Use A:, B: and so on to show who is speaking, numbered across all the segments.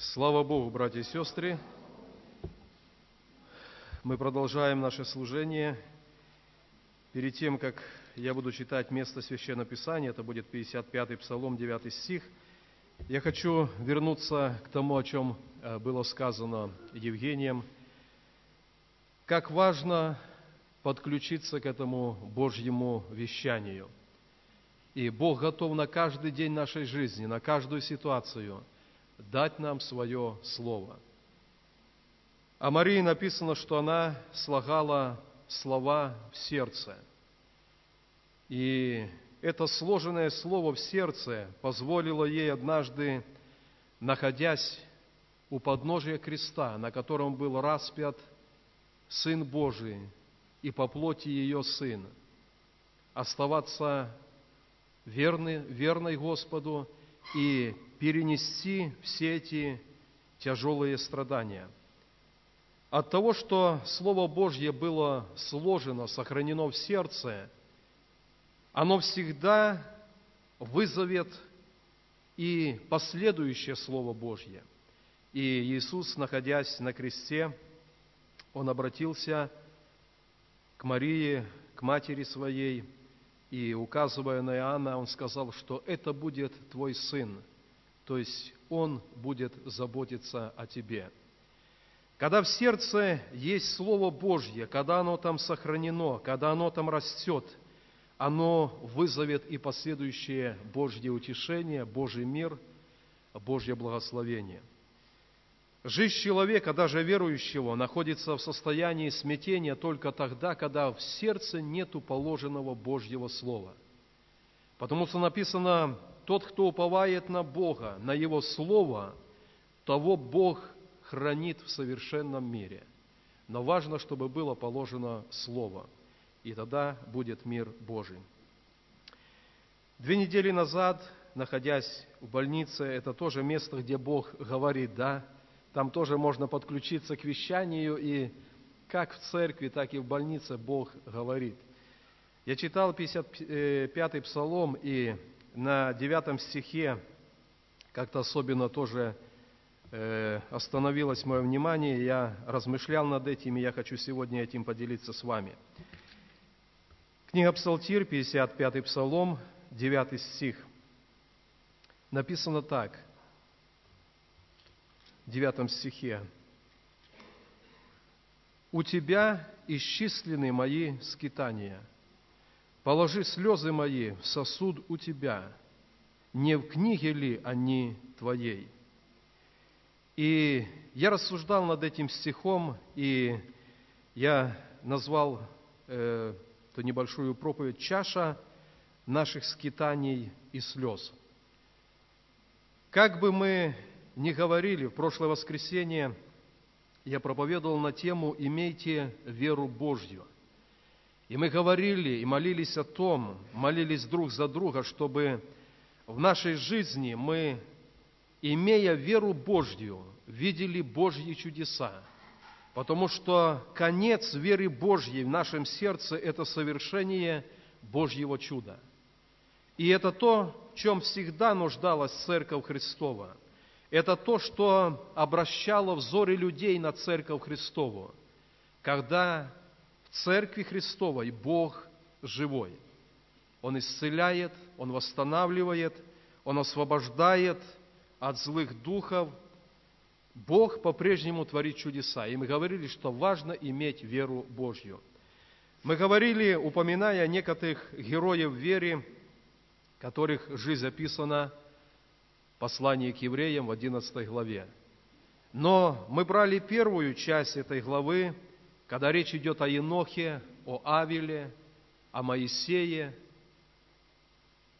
A: Слава Богу, братья и сестры! Мы продолжаем наше служение. Перед тем, как я буду читать место Священного Писания, это будет 55-й Псалом, 9 стих, я хочу вернуться к тому, о чем э, было сказано Евгением. Как важно подключиться к этому Божьему вещанию. И Бог готов на каждый день нашей жизни, на каждую ситуацию – дать нам свое слово. О Марии написано, что она слагала слова в сердце. И это сложенное слово в сердце позволило ей однажды, находясь у подножия креста, на котором был распят Сын Божий и по плоти ее Сын, оставаться верной, верной Господу и перенести все эти тяжелые страдания. От того, что Слово Божье было сложено, сохранено в сердце, оно всегда вызовет и последующее Слово Божье. И Иисус, находясь на кресте, Он обратился к Марии, к матери своей, и указывая на Иоанна, Он сказал, что это будет твой сын, то есть Он будет заботиться о тебе. Когда в сердце есть Слово Божье, когда оно там сохранено, когда оно там растет, оно вызовет и последующее Божье утешение, Божий мир, Божье благословение. Жизнь человека, даже верующего, находится в состоянии смятения только тогда, когда в сердце нету положенного Божьего Слова. Потому что написано тот, кто уповает на Бога, на Его Слово, того Бог хранит в совершенном мире. Но важно, чтобы было положено Слово, и тогда будет мир Божий. Две недели назад, находясь в больнице, это тоже место, где Бог говорит, да, там тоже можно подключиться к вещанию, и как в церкви, так и в больнице Бог говорит. Я читал 55-й псалом, и на девятом стихе как-то особенно тоже э, остановилось мое внимание, я размышлял над этим, и я хочу сегодня этим поделиться с вами. Книга Псалтирь, 55-й Псалом, 9 стих. Написано так, в 9 стихе. «У Тебя исчислены мои скитания – Положи слезы мои в сосуд у Тебя, не в книге ли они Твоей? И я рассуждал над этим стихом, и я назвал э, эту небольшую проповедь «Чаша наших скитаний и слез». Как бы мы ни говорили, в прошлое воскресенье я проповедовал на тему «Имейте веру Божью». И мы говорили и молились о том, молились друг за друга, чтобы в нашей жизни мы, имея веру Божью, видели Божьи чудеса. Потому что конец веры Божьей в нашем сердце – это совершение Божьего чуда. И это то, в чем всегда нуждалась Церковь Христова. Это то, что обращало взоры людей на Церковь Христову, когда в Церкви Христовой Бог живой. Он исцеляет, Он восстанавливает, Он освобождает от злых духов. Бог по-прежнему творит чудеса. И мы говорили, что важно иметь веру Божью. Мы говорили, упоминая некоторых героев веры, которых жизнь описана в послании к евреям в 11 главе. Но мы брали первую часть этой главы, когда речь идет о Енохе, о Авеле, о Моисее,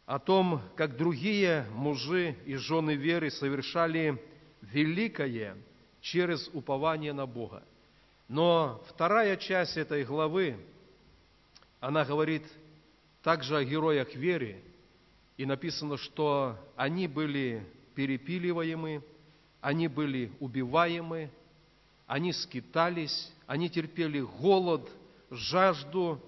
A: о том, как другие мужи и жены веры совершали великое через упование на Бога. Но вторая часть этой главы, она говорит также о героях веры, и написано, что они были перепиливаемы, они были убиваемы, они скитались, они терпели голод, жажду,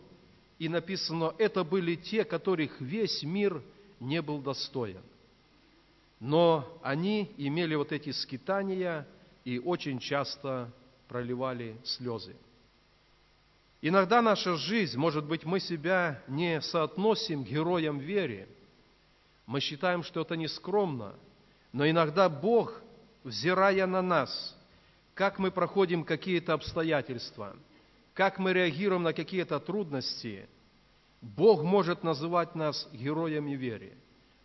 A: и написано, это были те, которых весь мир не был достоин. но они имели вот эти скитания и очень часто проливали слезы. Иногда наша жизнь, может быть, мы себя не соотносим героям веры. Мы считаем, что это нескромно. Но иногда Бог, взирая на нас, как мы проходим какие-то обстоятельства, как мы реагируем на какие-то трудности, Бог может называть нас героями веры.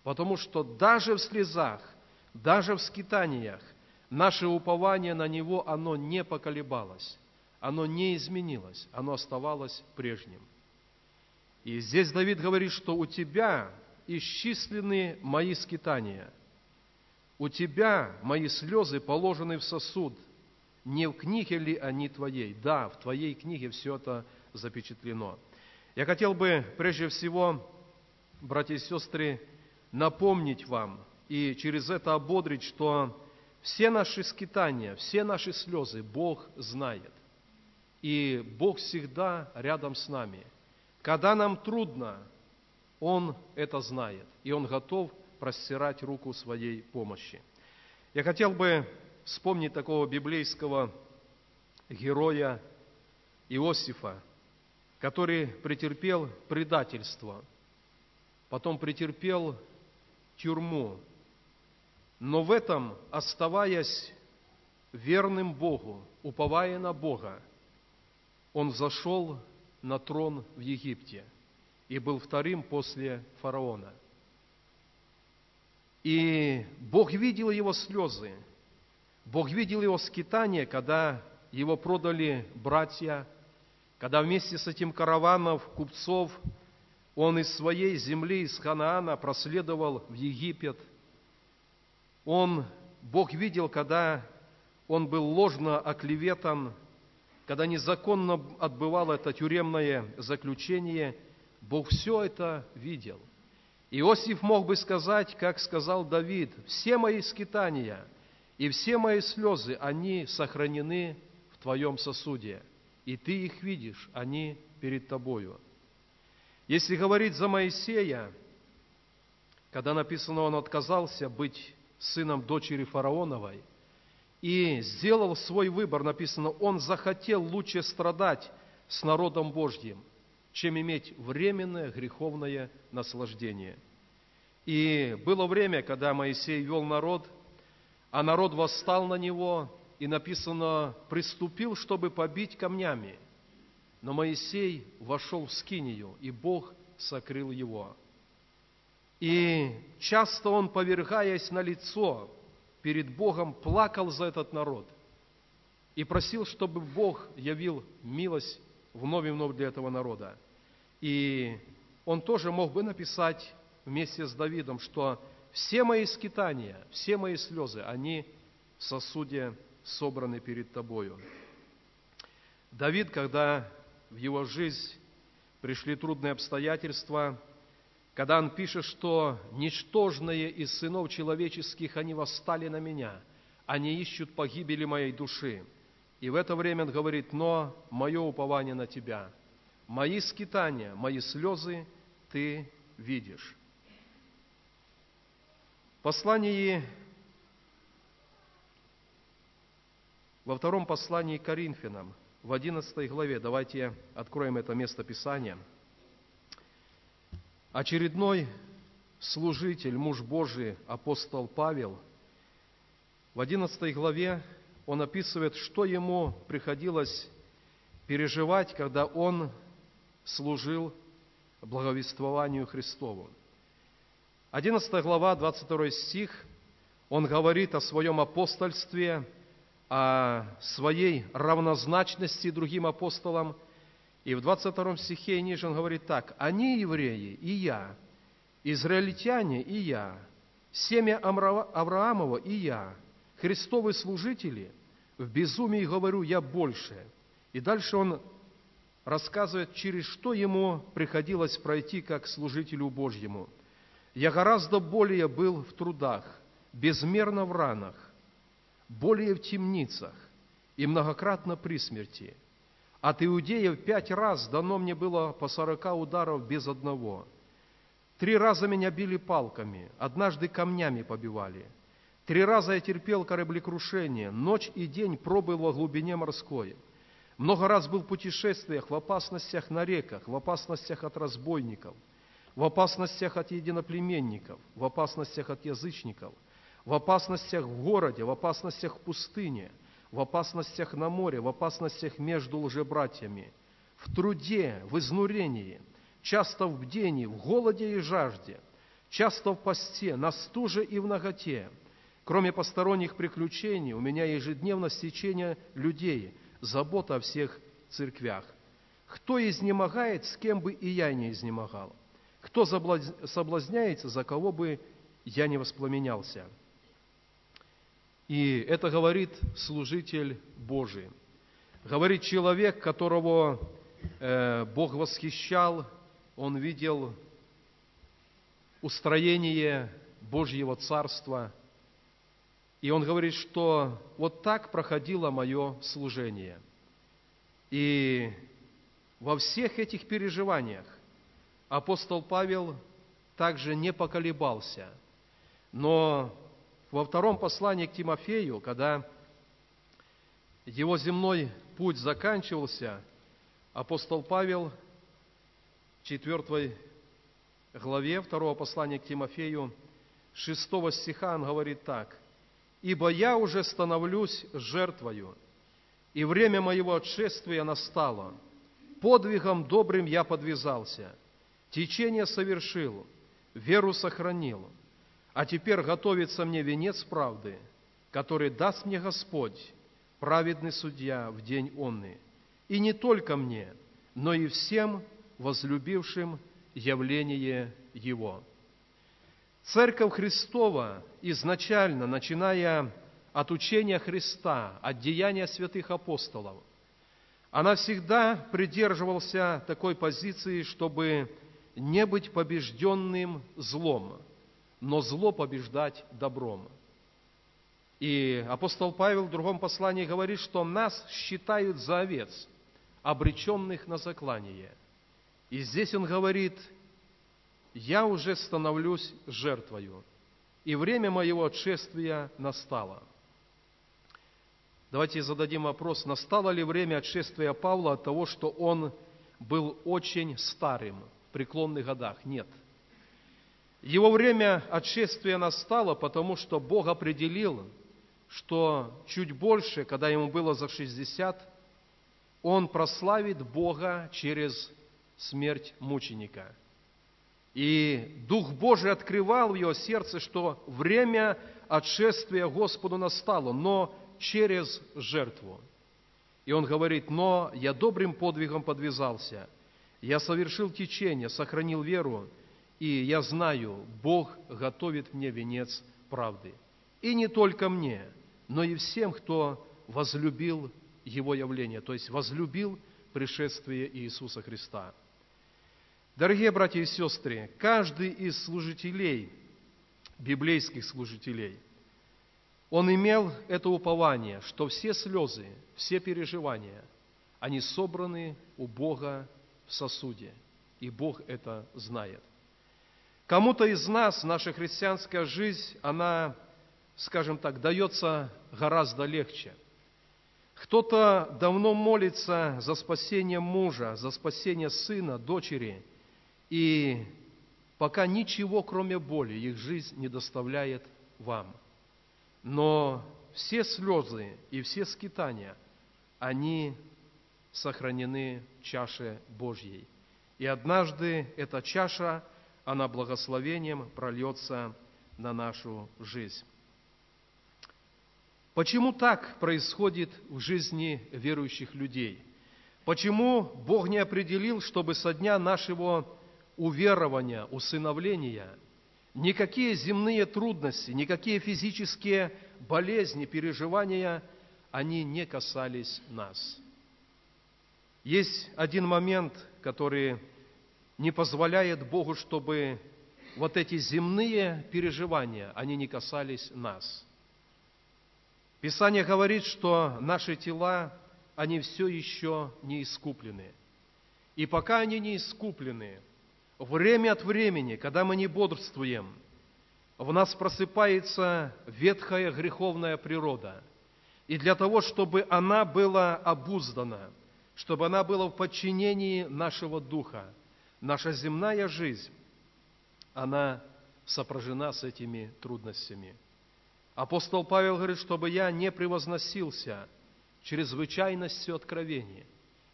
A: Потому что даже в слезах, даже в скитаниях, наше упование на Него, оно не поколебалось оно не изменилось, оно оставалось прежним. И здесь Давид говорит, что у тебя исчислены мои скитания, у тебя мои слезы положены в сосуд, не в книге ли они твоей? Да, в твоей книге все это запечатлено. Я хотел бы прежде всего, братья и сестры, напомнить вам и через это ободрить, что все наши скитания, все наши слезы Бог знает. И Бог всегда рядом с нами. Когда нам трудно, Он это знает, и Он готов простирать руку своей помощи. Я хотел бы вспомнить такого библейского героя Иосифа, который претерпел предательство, потом претерпел тюрьму, но в этом, оставаясь верным Богу, уповая на Бога, он зашел на трон в Египте и был вторым после фараона. И Бог видел его слезы, Бог видел его скитание, когда его продали братья, когда вместе с этим караваном купцов он из своей земли, из Ханаана, проследовал в Египет. Он, Бог видел, когда он был ложно оклеветан когда незаконно отбывал это тюремное заключение, Бог все это видел. Иосиф мог бы сказать, как сказал Давид, «Все мои скитания и все мои слезы, они сохранены в Твоем сосуде, и Ты их видишь, они перед Тобою». Если говорить за Моисея, когда написано, он отказался быть сыном дочери фараоновой – и сделал свой выбор, написано, он захотел лучше страдать с народом Божьим, чем иметь временное греховное наслаждение. И было время, когда Моисей вел народ, а народ восстал на него, и написано, приступил, чтобы побить камнями. Но Моисей вошел в скинию, и Бог сокрыл его. И часто он, повергаясь на лицо, перед Богом плакал за этот народ и просил, чтобы Бог явил милость вновь и вновь для этого народа. И он тоже мог бы написать вместе с Давидом, что все мои скитания, все мои слезы, они в сосуде собраны перед тобою. Давид, когда в его жизнь пришли трудные обстоятельства, когда он пишет, что «ничтожные из сынов человеческих они восстали на меня, они ищут погибели моей души». И в это время он говорит, «Но мое упование на тебя, мои скитания, мои слезы ты видишь». Послании, во втором послании Коринфянам, в 11 главе, давайте откроем это место Писания – Очередной служитель, муж Божий, апостол Павел, в 11 главе он описывает, что ему приходилось переживать, когда он служил благовествованию Христову. 11 глава, 22 стих, он говорит о своем апостольстве, о своей равнозначности другим апостолам – и в 22 стихе ниже он говорит так, «Они евреи, и я, израильтяне, и я, семя Авраамова, и я, Христовы служители, в безумии говорю я больше». И дальше он рассказывает, через что ему приходилось пройти как служителю Божьему. «Я гораздо более был в трудах, безмерно в ранах, более в темницах и многократно при смерти» От иудеев пять раз дано мне было по сорока ударов без одного. Три раза меня били палками, однажды камнями побивали. Три раза я терпел кораблекрушение, ночь и день пробыл во глубине морской. Много раз был в путешествиях, в опасностях на реках, в опасностях от разбойников, в опасностях от единоплеменников, в опасностях от язычников, в опасностях в городе, в опасностях в пустыне, в опасностях на море, в опасностях между лжебратьями, в труде, в изнурении – часто в бдении, в голоде и жажде, часто в посте, на стуже и в наготе. Кроме посторонних приключений, у меня ежедневно стечение людей, забота о всех церквях. Кто изнемогает, с кем бы и я не изнемогал. Кто соблазняется, за кого бы я не воспламенялся. И это говорит служитель Божий. Говорит человек, которого э, Бог восхищал он видел устроение Божьего Царства, и он говорит, что вот так проходило мое служение. И во всех этих переживаниях апостол Павел также не поколебался. Но во втором послании к Тимофею, когда его земной путь заканчивался, апостол Павел – 4 главе 2 послания к Тимофею, 6 стиха он говорит так. «Ибо я уже становлюсь жертвою, и время моего отшествия настало. Подвигом добрым я подвязался, течение совершил, веру сохранил. А теперь готовится мне венец правды, который даст мне Господь, праведный судья в день онный. И не только мне, но и всем, возлюбившим явление Его. Церковь Христова изначально, начиная от учения Христа, от деяния святых апостолов, она всегда придерживался такой позиции, чтобы не быть побежденным злом, но зло побеждать добром. И апостол Павел в другом послании говорит, что нас считают за овец, обреченных на заклание – и здесь он говорит, я уже становлюсь жертвою, и время моего отшествия настало. Давайте зададим вопрос, настало ли время отшествия Павла от того, что он был очень старым, преклонных годах? Нет. Его время отшествия настало, потому что Бог определил, что чуть больше, когда ему было за 60, он прославит Бога через смерть мученика. И Дух Божий открывал в его сердце, что время отшествия Господу настало, но через жертву. И он говорит, но я добрым подвигом подвязался, я совершил течение, сохранил веру, и я знаю, Бог готовит мне венец правды. И не только мне, но и всем, кто возлюбил Его явление, то есть возлюбил пришествие Иисуса Христа. Дорогие братья и сестры, каждый из служителей, библейских служителей, он имел это упование, что все слезы, все переживания, они собраны у Бога в сосуде, и Бог это знает. Кому-то из нас наша христианская жизнь, она, скажем так, дается гораздо легче. Кто-то давно молится за спасение мужа, за спасение сына, дочери – и пока ничего, кроме боли, их жизнь не доставляет вам. Но все слезы и все скитания, они сохранены в чаше Божьей. И однажды эта чаша, она благословением прольется на нашу жизнь. Почему так происходит в жизни верующих людей? Почему Бог не определил, чтобы со дня нашего уверования, усыновления, никакие земные трудности, никакие физические болезни, переживания, они не касались нас. Есть один момент, который не позволяет Богу, чтобы вот эти земные переживания, они не касались нас. Писание говорит, что наши тела, они все еще не искуплены. И пока они не искуплены, время от времени, когда мы не бодрствуем, в нас просыпается ветхая греховная природа. И для того, чтобы она была обуздана, чтобы она была в подчинении нашего духа, наша земная жизнь, она сопряжена с этими трудностями. Апостол Павел говорит, чтобы я не превозносился чрезвычайностью откровения.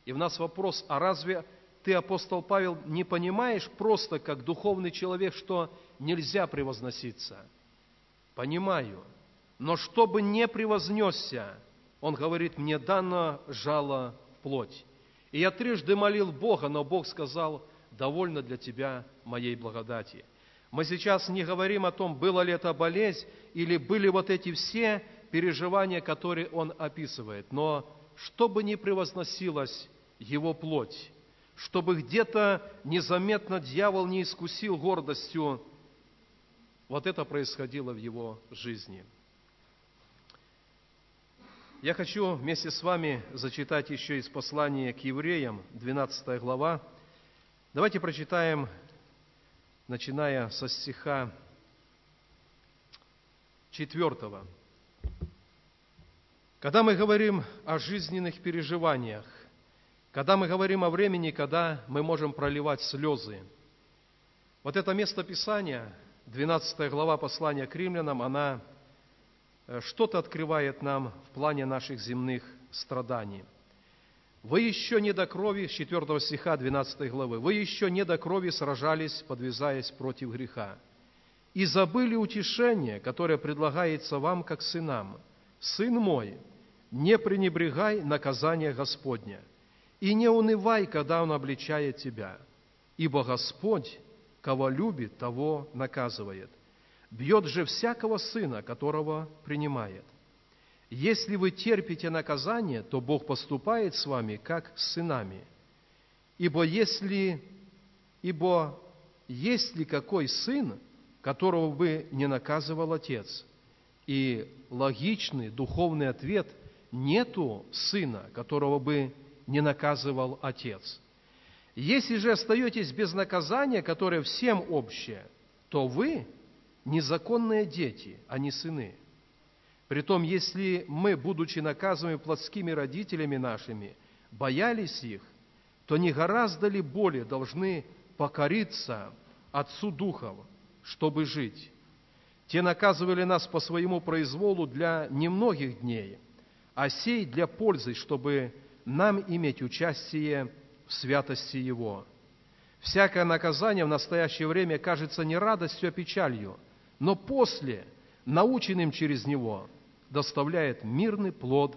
A: И в нас вопрос, а разве ты, апостол Павел, не понимаешь просто как духовный человек, что нельзя превозноситься? Понимаю. Но чтобы не превознесся, он говорит, мне дано жало плоть. И я трижды молил Бога, но Бог сказал, довольно для тебя моей благодати. Мы сейчас не говорим о том, была ли это болезнь или были вот эти все переживания, которые он описывает. Но чтобы не превозносилась его плоть, чтобы где-то незаметно дьявол не искусил гордостью, вот это происходило в его жизни. Я хочу вместе с вами зачитать еще из послания к евреям, 12 глава. Давайте прочитаем начиная со стиха 4. Когда мы говорим о жизненных переживаниях, когда мы говорим о времени, когда мы можем проливать слезы, вот это место Писания, 12 глава послания к римлянам, она что-то открывает нам в плане наших земных страданий – вы еще не до крови, с 4 стиха 12 главы, вы еще не до крови сражались, подвязаясь против греха, и забыли утешение, которое предлагается вам, как сынам. Сын мой, не пренебрегай наказание Господня, и не унывай, когда Он обличает тебя, ибо Господь, кого любит, того наказывает. Бьет же всякого сына, которого принимает. Если вы терпите наказание, то Бог поступает с вами, как с сынами. Ибо если, ибо есть ли какой сын, которого бы не наказывал отец? И логичный духовный ответ – нету сына, которого бы не наказывал отец. Если же остаетесь без наказания, которое всем общее, то вы незаконные дети, а не сыны – Притом, если мы, будучи наказываемы плотскими родителями нашими, боялись их, то не гораздо ли более должны покориться Отцу Духов, чтобы жить? Те наказывали нас по своему произволу для немногих дней, а сей для пользы, чтобы нам иметь участие в святости Его. Всякое наказание в настоящее время кажется не радостью, а печалью, но после, наученным через него – доставляет мирный плод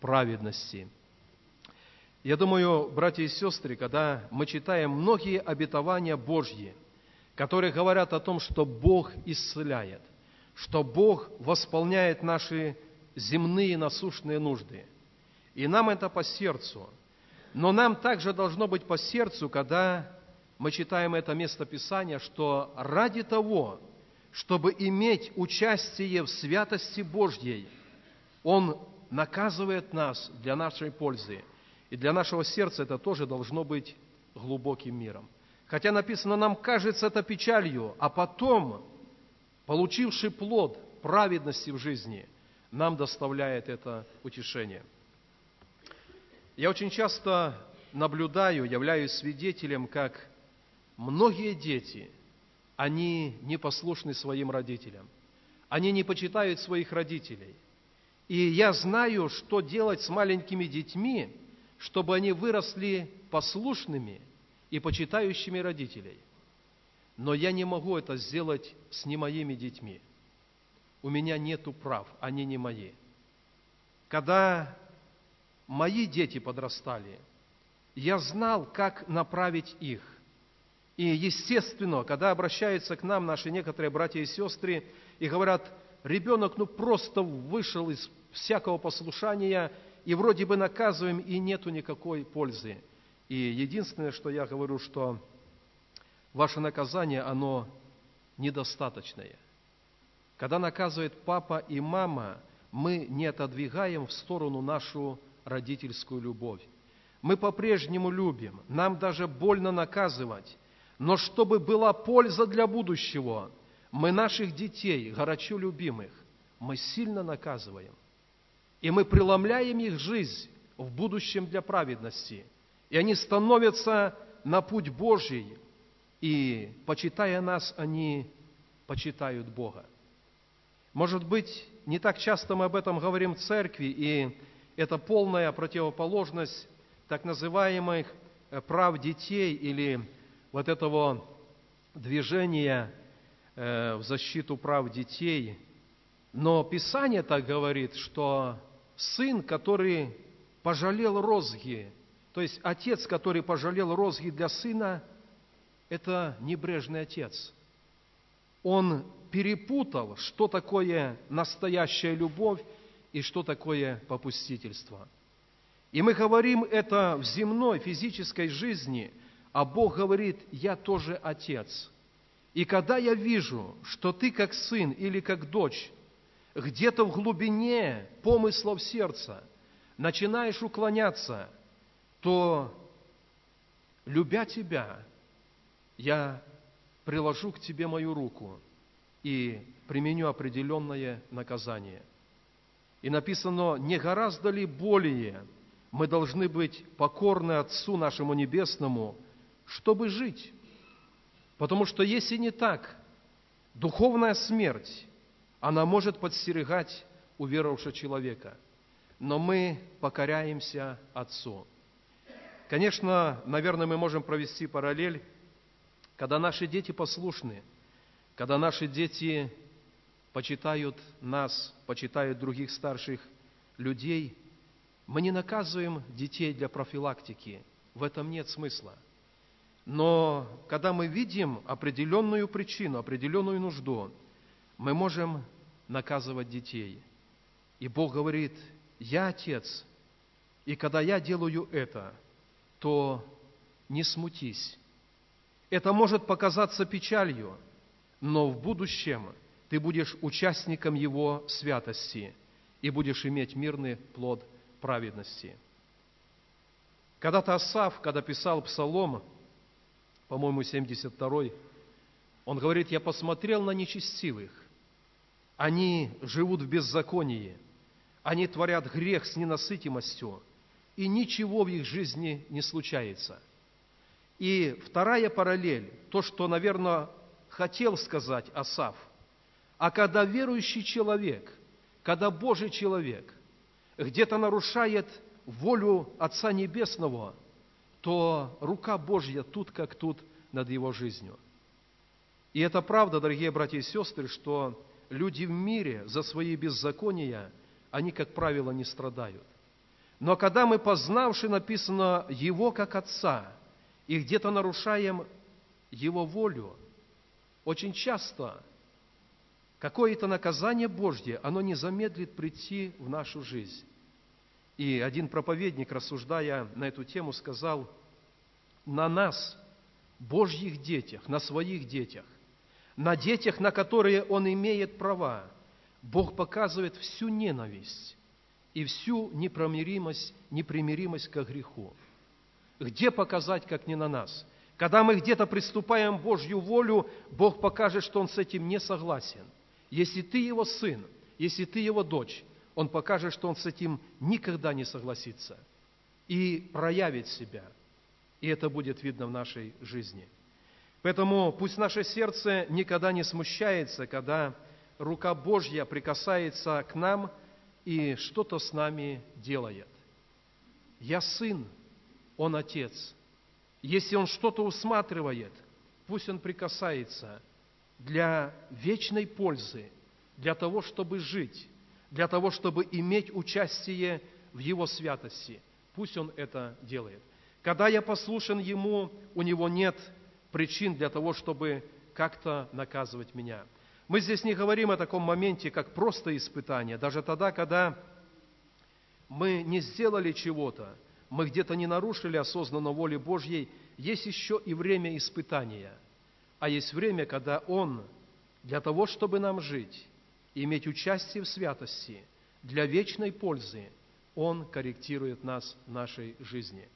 A: праведности. Я думаю, братья и сестры, когда мы читаем многие обетования Божьи, которые говорят о том, что Бог исцеляет, что Бог восполняет наши земные насущные нужды. И нам это по сердцу. Но нам также должно быть по сердцу, когда мы читаем это место Писания, что ради того, чтобы иметь участие в святости Божьей, Он наказывает нас для нашей пользы. И для нашего сердца это тоже должно быть глубоким миром. Хотя написано, нам кажется это печалью, а потом, получивший плод праведности в жизни, нам доставляет это утешение. Я очень часто наблюдаю, являюсь свидетелем, как многие дети – они непослушны своим родителям. Они не почитают своих родителей. И я знаю, что делать с маленькими детьми, чтобы они выросли послушными и почитающими родителей. Но я не могу это сделать с не моими детьми. У меня нету прав, они не мои. Когда мои дети подрастали, я знал, как направить их. И естественно, когда обращаются к нам наши некоторые братья и сестры и говорят, ребенок ну просто вышел из всякого послушания, и вроде бы наказываем, и нету никакой пользы. И единственное, что я говорю, что ваше наказание, оно недостаточное. Когда наказывает папа и мама, мы не отодвигаем в сторону нашу родительскую любовь. Мы по-прежнему любим, нам даже больно наказывать, но чтобы была польза для будущего, мы наших детей, горячо любимых, мы сильно наказываем. И мы преломляем их жизнь в будущем для праведности. И они становятся на путь Божий, и, почитая нас, они почитают Бога. Может быть, не так часто мы об этом говорим в церкви, и это полная противоположность так называемых э, прав детей или вот этого движения э, в защиту прав детей. Но Писание так говорит, что сын, который пожалел розги, то есть отец, который пожалел розги для сына, это небрежный отец. Он перепутал, что такое настоящая любовь и что такое попустительство. И мы говорим это в земной физической жизни, а Бог говорит, я тоже отец. И когда я вижу, что ты как сын или как дочь, где-то в глубине помыслов сердца начинаешь уклоняться, то, любя тебя, я приложу к тебе мою руку и применю определенное наказание. И написано, не гораздо ли более мы должны быть покорны Отцу нашему Небесному, чтобы жить. Потому что если не так, духовная смерть, она может подстерегать уверовавшего человека. Но мы покоряемся Отцу. Конечно, наверное, мы можем провести параллель, когда наши дети послушны – когда наши дети почитают нас, почитают других старших людей, мы не наказываем детей для профилактики. В этом нет смысла. Но когда мы видим определенную причину, определенную нужду, мы можем наказывать детей. И Бог говорит, я отец, и когда я делаю это, то не смутись. Это может показаться печалью – но в будущем ты будешь участником Его святости и будешь иметь мирный плод праведности. Когда-то Асав, когда писал Псалом, по-моему, 72-й, он говорит, «Я посмотрел на нечестивых, они живут в беззаконии, они творят грех с ненасытимостью, и ничего в их жизни не случается». И вторая параллель, то, что, наверное, хотел сказать Асав. А когда верующий человек, когда Божий человек где-то нарушает волю Отца Небесного, то рука Божья тут как тут над его жизнью. И это правда, дорогие братья и сестры, что люди в мире за свои беззакония, они, как правило, не страдают. Но когда мы, познавши, написано Его как Отца, и где-то нарушаем Его волю – очень часто какое-то наказание Божье, оно не замедлит прийти в нашу жизнь. И один проповедник, рассуждая на эту тему, сказал, на нас, Божьих детях, на своих детях, на детях, на которые Он имеет права, Бог показывает всю ненависть и всю непримиримость, непримиримость к греху. Где показать, как не на нас – когда мы где-то приступаем Божью волю, Бог покажет, что Он с этим не согласен. Если ты Его сын, если ты Его дочь, Он покажет, что Он с этим никогда не согласится и проявит себя. И это будет видно в нашей жизни. Поэтому пусть наше сердце никогда не смущается, когда рука Божья прикасается к нам и что-то с нами делает. Я сын, он отец – если он что-то усматривает, пусть он прикасается для вечной пользы, для того, чтобы жить, для того, чтобы иметь участие в Его святости. Пусть Он это делает. Когда я послушен Ему, у Него нет причин для того, чтобы как-то наказывать меня. Мы здесь не говорим о таком моменте, как просто испытание. Даже тогда, когда мы не сделали чего-то, мы где-то не нарушили осознанно воли Божьей, есть еще и время испытания. А есть время, когда Он для того, чтобы нам жить, иметь участие в святости, для вечной пользы, Он корректирует нас в нашей жизни.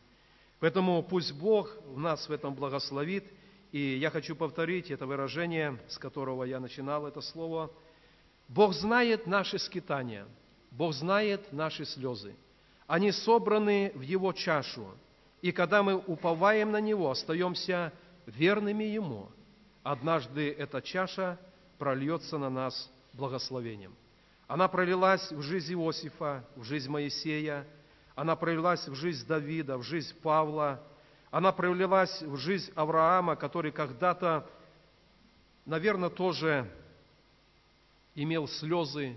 A: Поэтому пусть Бог нас в этом благословит, И я хочу повторить это выражение, с которого я начинал это слово. Бог знает наши скитания, Бог знает наши слезы. Они собраны в Его чашу. И когда мы уповаем на Него, остаемся верными Ему, однажды эта чаша прольется на нас благословением. Она пролилась в жизнь Иосифа, в жизнь Моисея, она пролилась в жизнь Давида, в жизнь Павла, она пролилась в жизнь Авраама, который когда-то, наверное, тоже имел слезы,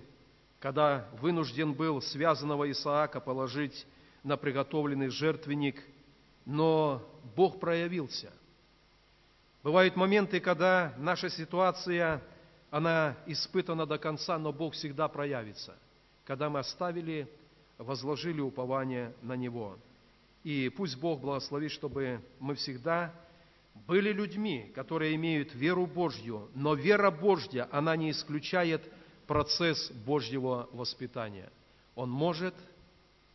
A: когда вынужден был связанного Исаака положить на приготовленный жертвенник, но Бог проявился. Бывают моменты, когда наша ситуация, она испытана до конца, но Бог всегда проявится, когда мы оставили, возложили упование на Него. И пусть Бог благословит, чтобы мы всегда были людьми, которые имеют веру Божью, но вера Божья, она не исключает процесс Божьего воспитания. Он может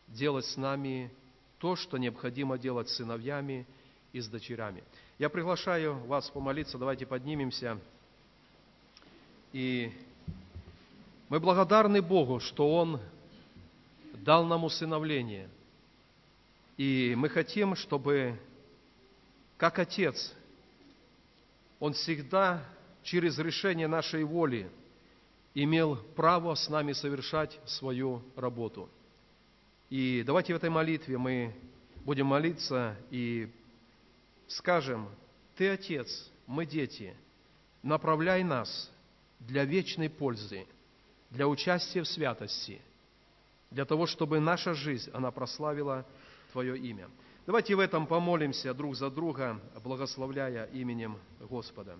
A: делать с нами то, что необходимо делать с сыновьями и с дочерями. Я приглашаю вас помолиться, давайте поднимемся. И мы благодарны Богу, что Он дал нам усыновление – и мы хотим, чтобы, как Отец, Он всегда через решение нашей воли имел право с нами совершать свою работу. И давайте в этой молитве мы будем молиться и скажем, Ты, Отец, мы дети, направляй нас для вечной пользы, для участия в святости, для того, чтобы наша жизнь, она прославила Твое имя. Давайте в этом помолимся друг за друга, благословляя именем Господа.